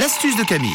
L'astuce de Camille.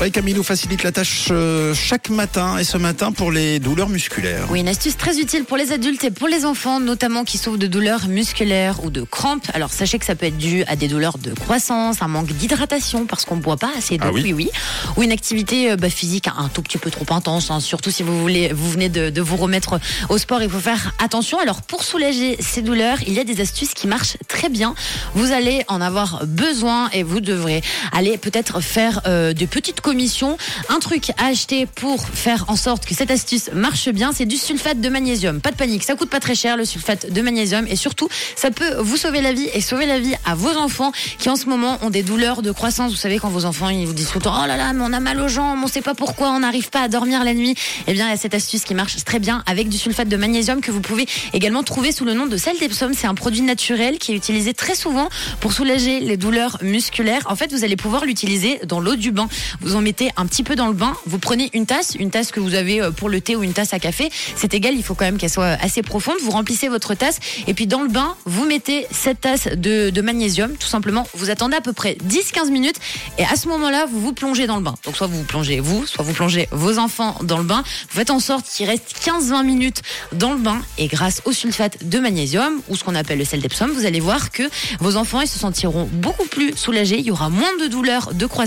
Oui, Camille nous facilite la tâche euh, chaque matin et ce matin pour les douleurs musculaires. Oui, une astuce très utile pour les adultes et pour les enfants, notamment qui souffrent de douleurs musculaires ou de crampes. Alors sachez que ça peut être dû à des douleurs de croissance, un manque d'hydratation parce qu'on ne boit pas assez d'eau, Ah oui oui. oui, ou une activité euh, bah, physique un tout petit peu trop intense. hein. surtout si vous voulez, vous venez de, de vous remettre au sport, il faut faire attention. Alors pour soulager ces douleurs, il y a des astuces qui marchent très bien. Vous allez en avoir besoin et vous devrez aller peut-être faire euh, de petites commissions. Un truc à acheter pour faire en sorte que cette astuce marche bien, c'est du sulfate de magnésium. Pas de panique, ça coûte pas très cher le sulfate de magnésium et surtout, ça peut vous sauver la vie et sauver la vie à vos enfants qui en ce moment ont des douleurs de croissance. Vous savez quand vos enfants ils vous disent tout le temps "Oh là là, mais on a mal aux jambes, on sait pas pourquoi, on n'arrive pas à dormir la nuit." Eh bien, il y a cette astuce qui marche très bien avec du sulfate de magnésium que vous pouvez également trouver sous le nom de sel d'Epsom. C'est un produit naturel qui est utilisé très souvent pour soulager les douleurs musculaires. En fait, vous allez pouvoir l'utiliser dans l'eau du bain. Vous en mettez un petit peu dans le bain. Vous prenez une tasse, une tasse que vous avez euh, pour le thé ou une tasse à café. C'est égal, il faut quand même qu'elle soit assez profonde. Vous remplissez votre tasse et puis dans le bain, vous mettez cette tasse de, magnésium. Tout simplement, vous attendez à peu près 10-15 minutes et à ce moment-là, vous vous plongez dans le bain. Donc soit vous vous plongez vous, soit vous plongez vos enfants dans le bain. Vous faites en sorte qu'il reste 15-20 minutes dans le bain et grâce au sulfate de magnésium ou ce qu'on appelle le sel d'Epsom, vous allez voir que vos enfants ils se sentiront beaucoup plus soulagés. Il y aura moins de douleurs de croissance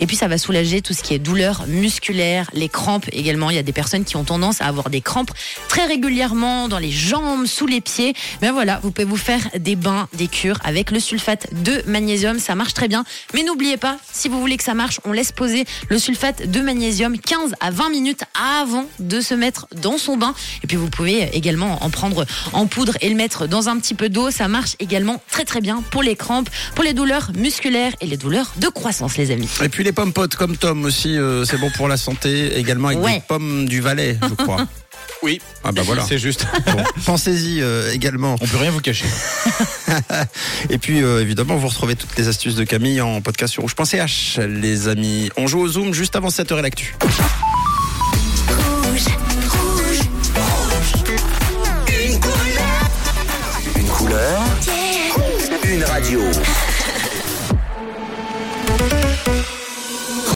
et puis ça va soulager tout ce qui est douleurs musculaires, les crampes également. Il y a des personnes qui ont tendance à avoir des crampes très régulièrement dans les jambes, sous les pieds. Mais voilà, vous pouvez vous faire des bains, des cures avec le sulfate de magnésium. Ça marche très bien. Mais n'oubliez pas, si vous voulez que ça marche, on laisse poser le sulfate de magnésium 15 à 20 minutes avant de se mettre dans son bain. Et puis vous pouvez également en prendre en poudre et le mettre dans un petit peu d'eau. Ça marche également très très bien pour les crampes, pour les douleurs musculaires et les douleurs de croissance, amis. Et puis les pommes potes comme Tom aussi, euh, c'est bon pour la santé, également avec Ouais. des pommes du Valais, je crois. Oui, Ah bah voilà. c'est juste. Bon, Pensez-y euh, également. On peut rien vous cacher. Et puis euh, évidemment, vous retrouvez toutes les astuces de Camille en podcast sur rouge.ch, les amis. On joue au Zoom juste avant 7h et l'actu. Une couleur, une radio.